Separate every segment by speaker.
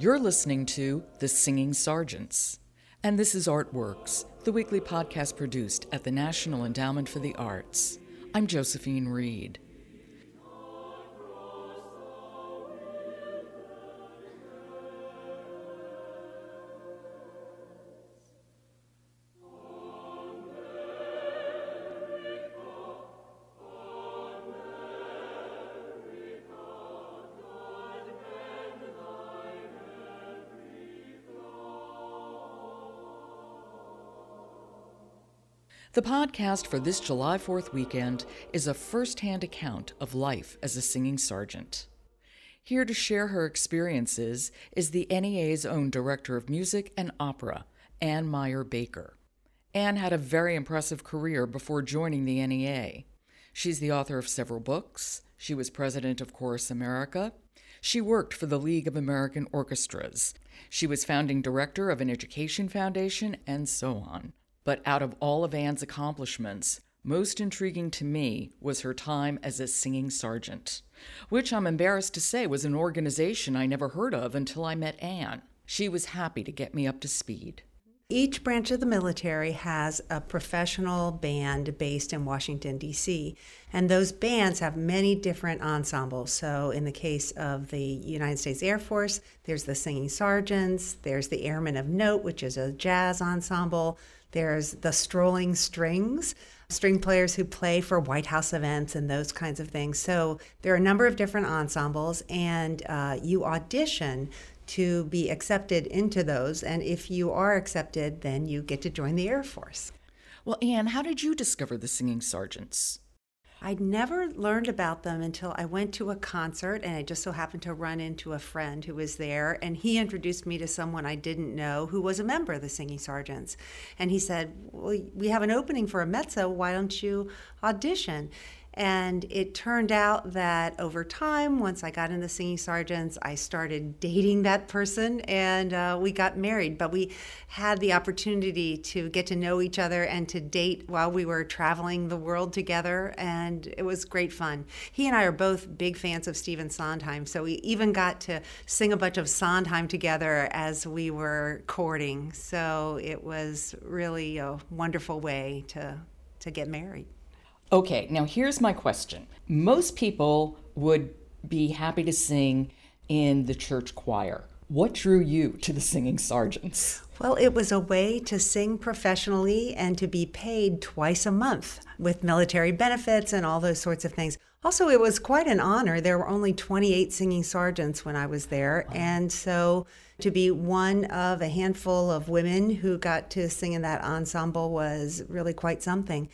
Speaker 1: You're listening to The Singing Sergeants. And this is Artworks, the weekly podcast produced at the National Endowment for the Arts. I'm Josephine Reed. The podcast for this July 4th weekend is a first hand account of life as a singing sergeant. Here to share her experiences is the NEA's own director of music and opera, Ann Meier Baker. Ann had a very impressive career before joining the NEA. She's the author of several books, she was president of Chorus America, she worked for the League of American Orchestras, she was founding director of an education foundation, and so on. But out of all of Ann's accomplishments, most intriguing to me was her time as a singing sergeant, which I'm embarrassed to say was an organization I never heard of until I met Ann. She was happy to get me up to speed.
Speaker 2: Each branch of the military has a professional band based in Washington, D.C., and those bands have many different ensembles. So, in the case of the United States Air Force, there's the Singing Sergeants, there's the Airmen of Note, which is a jazz ensemble, there's the strolling strings, string players who play for White House events and those kinds of things. So there are a number of different ensembles, and uh, you audition to be accepted into those. And if you are accepted, then you get to join the Air Force.
Speaker 1: Well, Ann, how did you discover the singing sergeants?
Speaker 2: I'd never learned about them until I went to a concert and I just so happened to run into a friend who was there and he introduced me to someone I didn't know who was a member of the Singing Sergeants. And he said, Well, we have an opening for a mezzo. Why don't you audition? And it turned out that over time, once I got in the singing sergeants, I started dating that person and uh, we got married. But we had the opportunity to get to know each other and to date while we were traveling the world together. And it was great fun. He and I are both big fans of Stephen Sondheim. So we even got to sing a bunch of Sondheim together as we were courting. So it was really a wonderful way to, to get married.
Speaker 1: Okay, now here's my question. Most people would be happy to sing in the church choir. What drew you to the singing sergeants?
Speaker 2: Well, it was a way to sing professionally and to be paid twice a month with military benefits and all those sorts of things. Also, it was quite an honor. There were only 28 singing sergeants when I was there. Wow. And so to be one of a handful of women who got to sing in that ensemble was really quite something.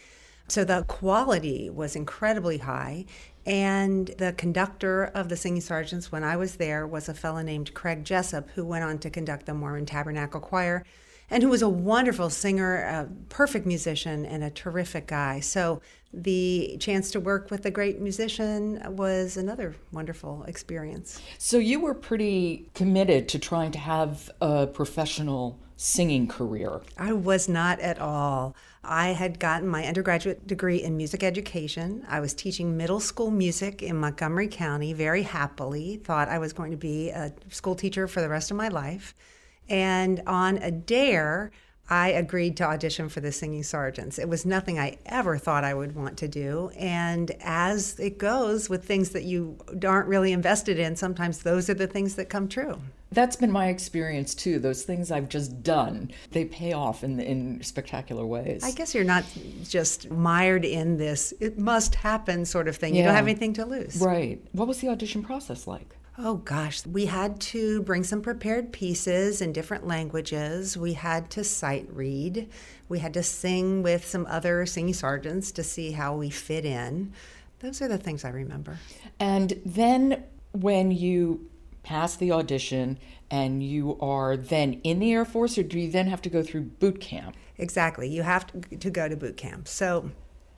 Speaker 2: So the quality was incredibly high. And the conductor of the Singing Sergeants, when I was there, was a fellow named Craig Jessop, who went on to conduct the Mormon Tabernacle Choir and who was a wonderful singer, a perfect musician, and a terrific guy. So the chance to work with a great musician was another wonderful experience.
Speaker 1: So you were pretty committed to trying to have a professional singing career.
Speaker 2: I was not at all. I had gotten my undergraduate degree in music education. I was teaching middle school music in Montgomery County very happily, thought I was going to be a school teacher for the rest of my life. And on a dare, I agreed to audition for the Singing Sergeants. It was nothing I ever thought I would want to do. And as it goes with things that you aren't really invested in, sometimes those are the things that come true.
Speaker 1: That's been my experience too. Those things I've just done, they pay off in, in spectacular ways.
Speaker 2: I guess you're not just mired in this, it must happen sort of thing. Yeah. You don't have anything to lose.
Speaker 1: Right. What was the audition process like?
Speaker 2: Oh gosh, we had to bring some prepared pieces in different languages. We had to sight read. We had to sing with some other singing sergeants to see how we fit in. Those are the things I remember.
Speaker 1: And then when you pass the audition and you are then in the Air Force, or do you then have to go through boot camp?
Speaker 2: Exactly. You have to, to go to boot camp. So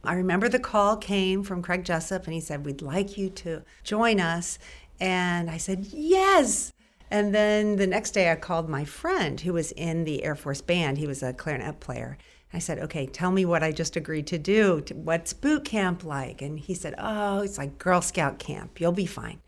Speaker 2: I remember the call came from Craig Jessop and he said, We'd like you to join us. And I said, Yes. And then the next day, I called my friend who was in the Air Force band. He was a clarinet player. I said, Okay, tell me what I just agreed to do. What's boot camp like? And he said, Oh, it's like Girl Scout camp. You'll be fine.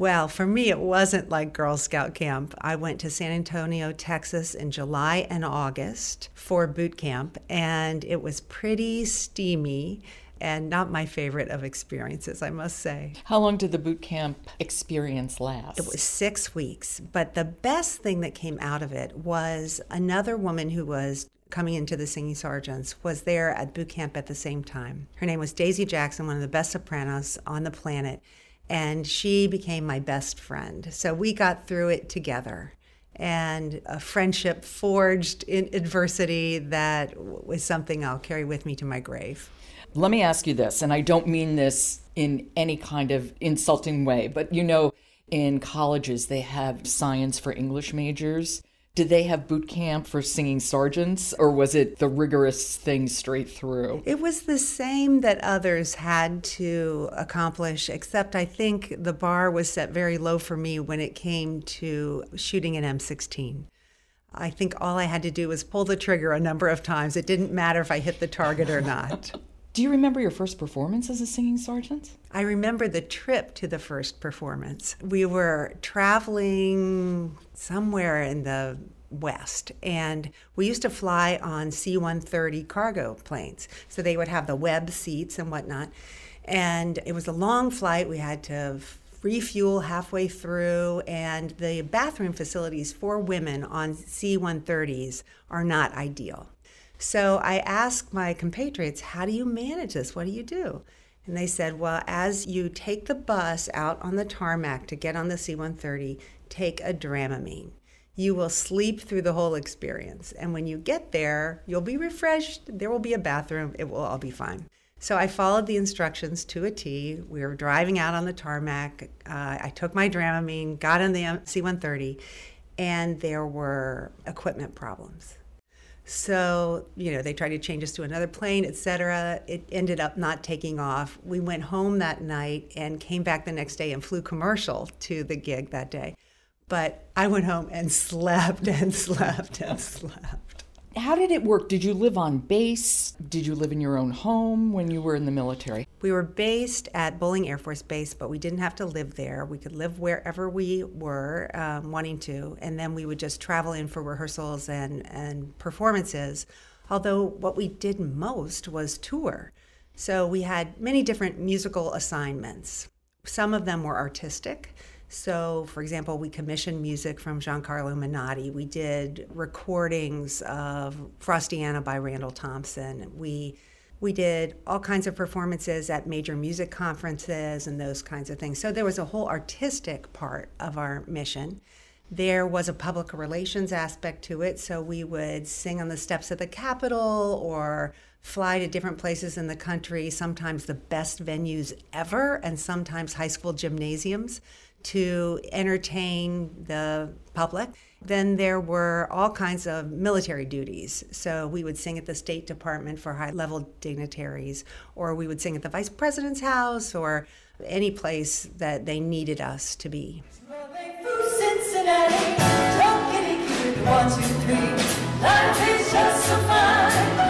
Speaker 2: Well, for me, it wasn't like Girl Scout camp. I went to San Antonio, Texas in July and August for boot camp, and it was pretty steamy and not my favorite of experiences, I must say.
Speaker 1: How long did the boot camp experience last?
Speaker 2: It was six weeks, but the best thing that came out of it was another woman who was coming into the singing sergeants was there at boot camp at the same time. Her name was Daisy Jackson, one of the best sopranos on the planet and she became my best friend. So we got through it together. And a friendship forged in adversity that was something I'll carry with me to my grave.
Speaker 1: Let me ask you this, and I don't mean this in any kind of insulting way, but you know, in colleges, they have science for English majors. Did they have boot camp for singing sergeants, or was it the rigorous thing straight through?
Speaker 2: It was the same that others had to accomplish, except I think the bar was set very low for me when it came to shooting an M16. I think all I had to do was pull the trigger a number of times. It didn't matter if I hit the target or not.
Speaker 1: Do you remember your first performance as a singing sergeant?
Speaker 2: I remember the trip to the first performance. We were traveling somewhere in the west and we used to fly on c-130 cargo planes so they would have the web seats and whatnot and it was a long flight we had to refuel halfway through and the bathroom facilities for women on c-130s are not ideal so I asked my compatriots, How do you manage this? What do you do? And they said, Well, as you take the bus out on the tarmac to get on the C 130, take a dramamine. You will sleep through the whole experience. And when you get there, you'll be refreshed. There will be a bathroom. It will all be fine. So I followed the instructions to a T. We were driving out on the tarmac. Uh, I took my Dramamine, got on the C 130, and there were equipment problems. So, you know, they tried to change us to another plane, etc. It ended up not taking off. We went home that night and came back the next day and flew commercial to the gig that day. But I went home and slept and slept and slept.
Speaker 1: How did it work? Did you live on base? Did you live in your own home when you were in the military?
Speaker 2: We were based at Bolling Air Force Base, but we didn't have to live there. We could live wherever we were um, wanting to, and then we would just travel in for rehearsals and, and performances. Although what we did most was tour. So we had many different musical assignments. Some of them were artistic. So, for example, we commissioned music from Giancarlo Menotti. We did recordings of Frostiana by Randall Thompson. We we did all kinds of performances at major music conferences and those kinds of things. So there was a whole artistic part of our mission. There was a public relations aspect to it. So we would sing on the steps of the Capitol or fly to different places in the country, sometimes the best venues ever, and sometimes high school gymnasiums to entertain the public. Then there were all kinds of military duties. So we would sing at the State Department for high level dignitaries, or we would sing at the Vice President's house, or any place that they needed us to be. One, two, three. Life is just so fine.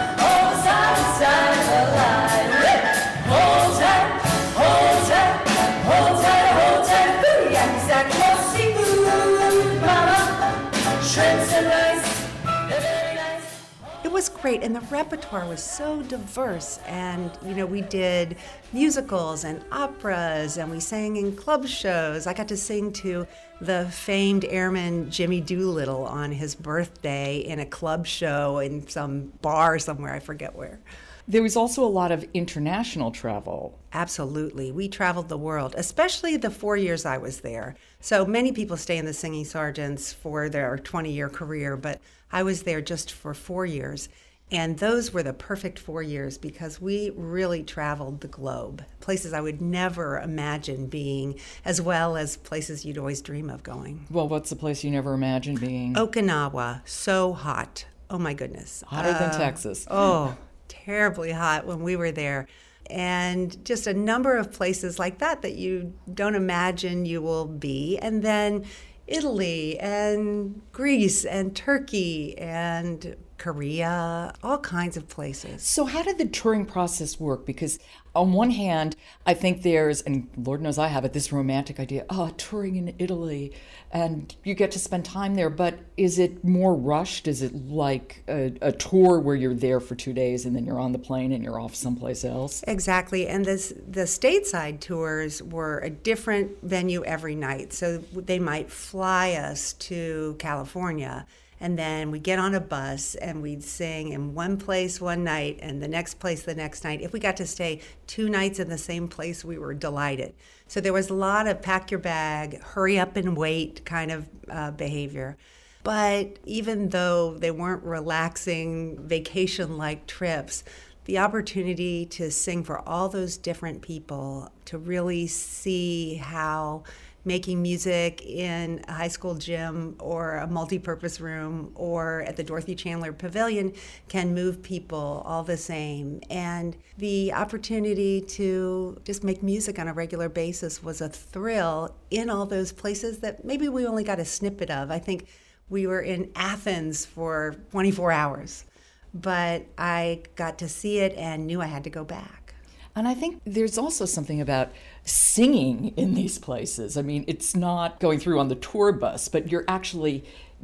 Speaker 2: Great, and the repertoire was so diverse. And, you know, we did musicals and operas, and we sang in club shows. I got to sing to the famed airman Jimmy Doolittle on his birthday in a club show in some bar somewhere, I forget where.
Speaker 1: There was also a lot of international travel.
Speaker 2: Absolutely. We traveled the world, especially the four years I was there. So many people stay in the singing sergeants for their 20 year career, but I was there just for four years. And those were the perfect four years because we really traveled the globe, places I would never imagine being, as well as places you'd always dream of going.
Speaker 1: Well, what's the place you never imagined being?
Speaker 2: Okinawa, so hot. Oh my goodness.
Speaker 1: Hotter uh, than Texas.
Speaker 2: Oh, terribly hot when we were there. And just a number of places like that that you don't imagine you will be. And then Italy and Greece and Turkey and Korea, all kinds of places.
Speaker 1: So, how did the touring process work? Because, on one hand, I think there's, and Lord knows I have it, this romantic idea oh, touring in Italy, and you get to spend time there. But is it more rushed? Is it like a, a tour where you're there for two days and then you're on the plane and you're off someplace else?
Speaker 2: Exactly. And this, the stateside tours were a different venue every night. So, they might fly us to California and then we'd get on a bus and we'd sing in one place one night and the next place the next night. If we got to stay two nights in the same place, we were delighted. So there was a lot of pack your bag, hurry up and wait kind of uh, behavior. But even though they weren't relaxing vacation like trips, the opportunity to sing for all those different people, to really see how making music in a high school gym or a multi-purpose room or at the Dorothy Chandler Pavilion can move people all the same. And the opportunity to just make music on a regular basis was a thrill in all those places that maybe we only got a snippet of. I think we were in Athens for 24 hours, but I got to see it and knew I had to go back.
Speaker 1: And I think there's also something about singing in these places. I mean, it's not going through on the tour bus, but you're actually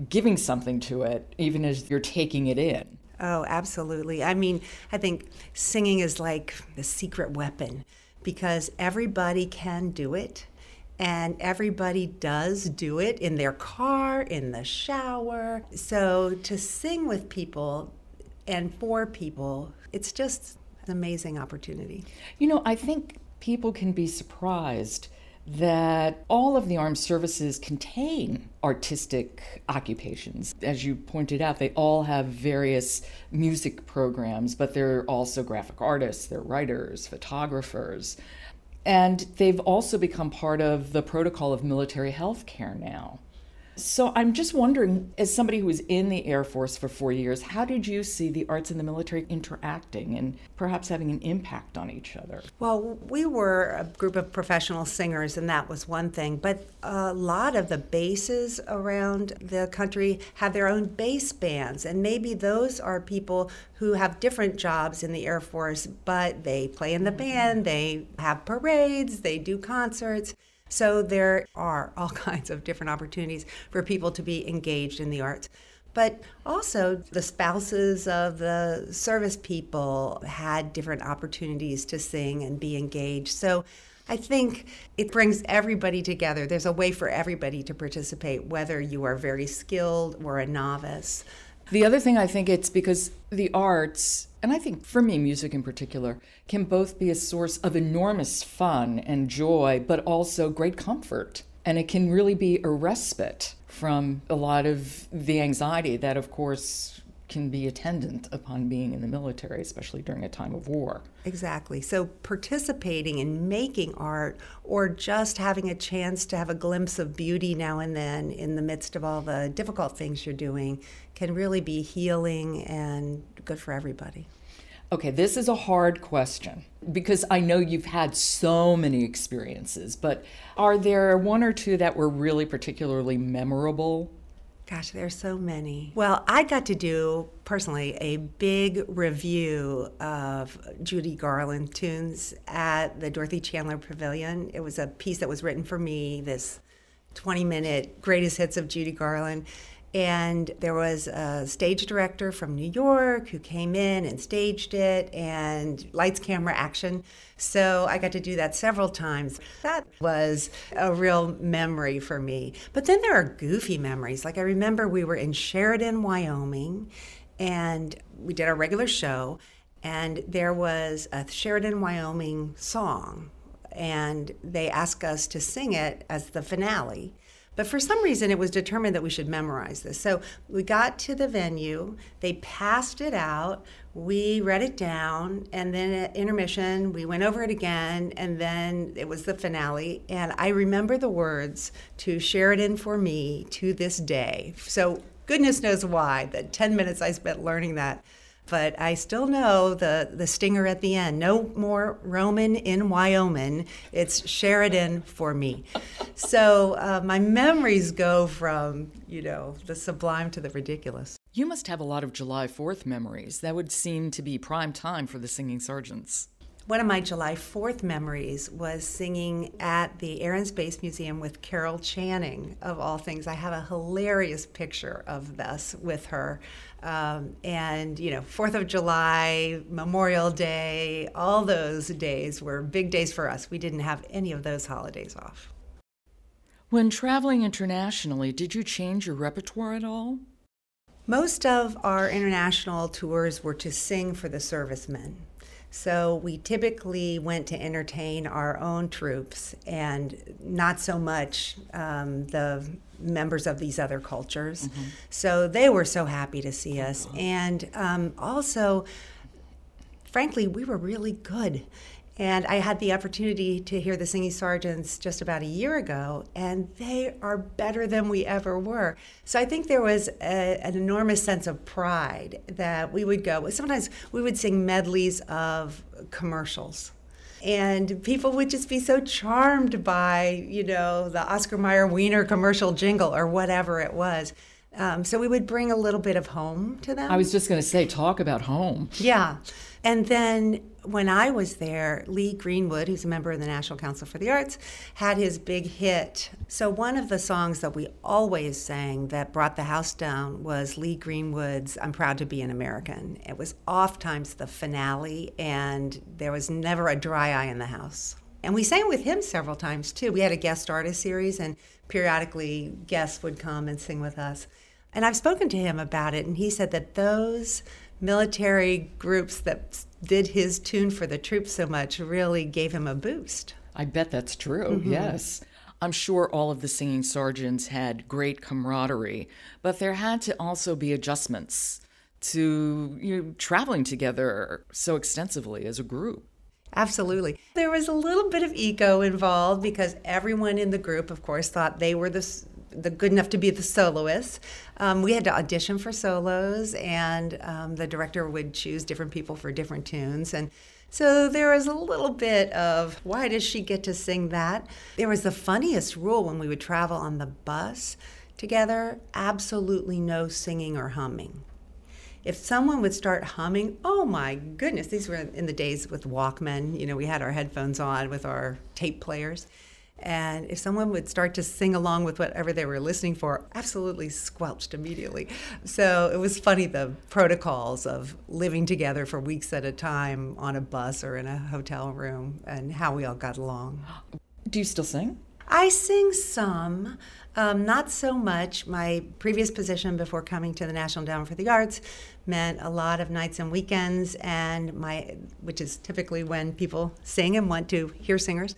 Speaker 1: giving something to it, even as you're taking it in.
Speaker 2: Oh, absolutely. I mean, I think singing is like the secret weapon because everybody can do it. And everybody does do it in their car, in the shower. So to sing with people and for people, it's just an amazing opportunity.
Speaker 1: You know, I think people can be surprised that all of the armed services contain artistic occupations. As you pointed out, they all have various music programs, but they're also graphic artists, they're writers, photographers. And they've also become part of the protocol of military health care now. So I'm just wondering, as somebody who was in the Air Force for four years, how did you see the arts and the military interacting and perhaps having an impact on each other?
Speaker 2: Well, we were a group of professional singers, and that was one thing. But a lot of the bases around the country have their own base bands, and maybe those are people who have different jobs in the Air Force, but they play in the band, they have parades, they do concerts. So there are all kinds of different opportunities for people to be engaged in the arts. But also, the spouses of the service people had different opportunities to sing and be engaged. So I think it brings everybody together. There's a way for everybody to participate, whether you are very skilled or a novice.
Speaker 1: The other thing I think it's because the arts, and I think for me, music in particular, can both be a source of enormous fun and joy, but also great comfort. And it can really be a respite from a lot of the anxiety that, of course, can be attendant upon being in the military, especially during a time of war.
Speaker 2: Exactly. So, participating in making art or just having a chance to have a glimpse of beauty now and then in the midst of all the difficult things you're doing can really be healing and good for everybody.
Speaker 1: Okay, this is a hard question because I know you've had so many experiences, but are there one or two that were really particularly memorable
Speaker 2: Gosh, there's so many. Well, I got to do personally a big revue of Judy Garland tunes at the Dorothy Chandler Pavilion. It was a piece that was written for me, this 20 minute greatest hits of Judy Garland. And there was a stage director from New York who came in and staged it, and lights, camera, action. So I got to do that several times. That was a real memory for me. But then there are goofy memories. Like I remember we were in Sheridan, Wyoming, and we did our regular show, and there was a Sheridan, Wyoming song, and they asked us to sing it as the finale. But for some reason, it was determined that we should memorize this. So we got to the venue, they passed it out, we read it down, and then at intermission, we went over it again, and then it was the finale. And I remember the words to Sheridan for me to this day. So goodness knows why, the 10 minutes I spent learning that but I still know the, the stinger at the end. No more Roman in Wyoming. It's Sheridan for me. So uh, my memories go from, you know, the sublime to the ridiculous.
Speaker 1: You must have a lot of July 4th memories. That would seem to be prime time for the Singing Sergeants.
Speaker 2: One of my July 4th memories was singing at the Air and Space Museum with Carol Channing, of all things. I have a hilarious picture of this with her. Um, and, you know, 4th of July, Memorial Day, all those days were big days for us. We didn't have any of those holidays off.
Speaker 1: When traveling internationally, did you change your repertoire at all?
Speaker 2: Most of our international tours were to sing for the servicemen. So we typically went to entertain our own troops and not so much um, the members of these other cultures. Mm-hmm. So they were so happy to see us. And um, also, frankly, we were really good. And I had the opportunity to hear the singing sergeants just about a year ago, and they are better than we ever were. So I think there was a, an enormous sense of pride that we would go. Sometimes we would sing medleys of commercials. And people would just be so charmed by, you know, the Oscar Mayer Wiener commercial jingle or whatever it was. Um, so we would bring a little bit of home to them.
Speaker 1: I was just going to say, talk about home.
Speaker 2: Yeah. And then when I was there, Lee Greenwood, who's a member of the National Council for the Arts, had his big hit. So, one of the songs that we always sang that brought the house down was Lee Greenwood's I'm Proud to Be an American. It was oft times the finale, and there was never a dry eye in the house. And we sang with him several times too. We had a guest artist series, and periodically guests would come and sing with us. And I've spoken to him about it, and he said that those military groups that did his tune for the troops so much really gave him a boost.
Speaker 1: I bet that's true, mm-hmm. yes. I'm sure all of the singing sergeants had great camaraderie, but there had to also be adjustments to you know, traveling together so extensively as a group.
Speaker 2: Absolutely. There was a little bit of ego involved because everyone in the group, of course, thought they were the the good enough to be the soloists. Um, we had to audition for solos, and um, the director would choose different people for different tunes. And so there was a little bit of why does she get to sing that? There was the funniest rule when we would travel on the bus together absolutely no singing or humming. If someone would start humming, oh my goodness, these were in the days with Walkman, you know, we had our headphones on with our tape players and if someone would start to sing along with whatever they were listening for, absolutely squelched immediately. So it was funny the protocols of living together for weeks at a time on a bus or in a hotel room and how we all got along.
Speaker 1: Do you still sing?
Speaker 2: I sing some, um, not so much. My previous position before coming to the National Endowment for the Arts meant a lot of nights and weekends, and my, which is typically when people sing and want to hear singers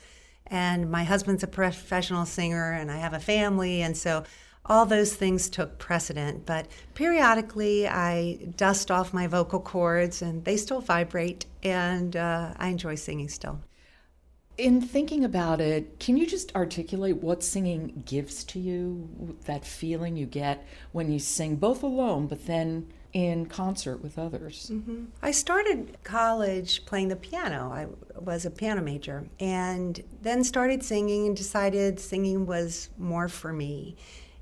Speaker 2: and my husband's a professional singer and I have a family and so all those things took precedent but periodically I dust off my vocal cords and they still vibrate and uh, I enjoy singing still.
Speaker 1: In thinking about it, can you just articulate what singing gives to you? That feeling you get when you sing both alone, but then in concert with others.
Speaker 2: Mm-hmm. I started college playing the piano. I was a piano major and then started singing and decided singing was more for me.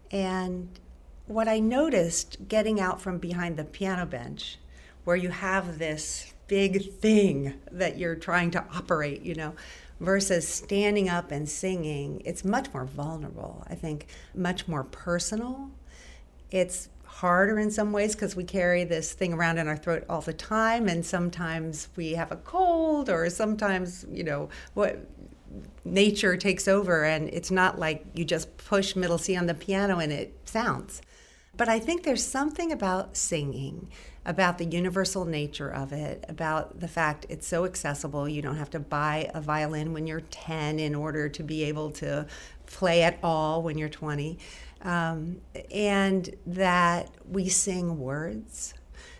Speaker 2: And what I noticed getting out from behind the piano bench, where you have this big thing that you're trying to operate, you know, versus standing up and singing, it's much more vulnerable. I think much more personal. It's harder in some ways because we carry this thing around in our throat all the time and sometimes we have a cold or sometimes you know what nature takes over and it's not like you just push middle C on the piano and it sounds but I think there's something about singing, about the universal nature of it, about the fact it's so accessible. You don't have to buy a violin when you're 10 in order to be able to play at all when you're 20 um, and that we sing words.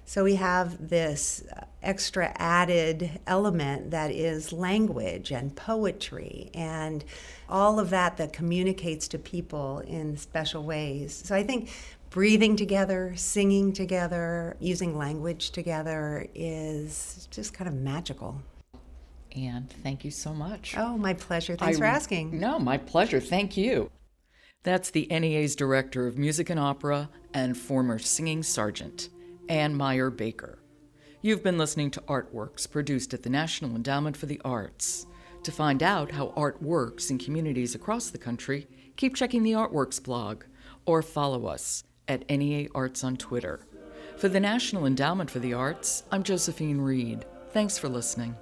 Speaker 2: So we have this extra added element that is language and poetry and all of that that communicates to people in special ways. So I think breathing together, singing together, using language together is just kind of magical.
Speaker 1: And thank you so much.
Speaker 2: Oh, my pleasure. Thanks I, for asking.
Speaker 1: No, my pleasure. Thank you. That's the NEA's Director of Music and Opera and former singing sergeant, Ann Meier Baker. You've been listening to Artworks produced at the National Endowment for the Arts. To find out how art works in communities across the country, keep checking the Artworks blog or follow us at NEA Arts on Twitter. For the National Endowment for the Arts, I'm Josephine Reed. Thanks for listening.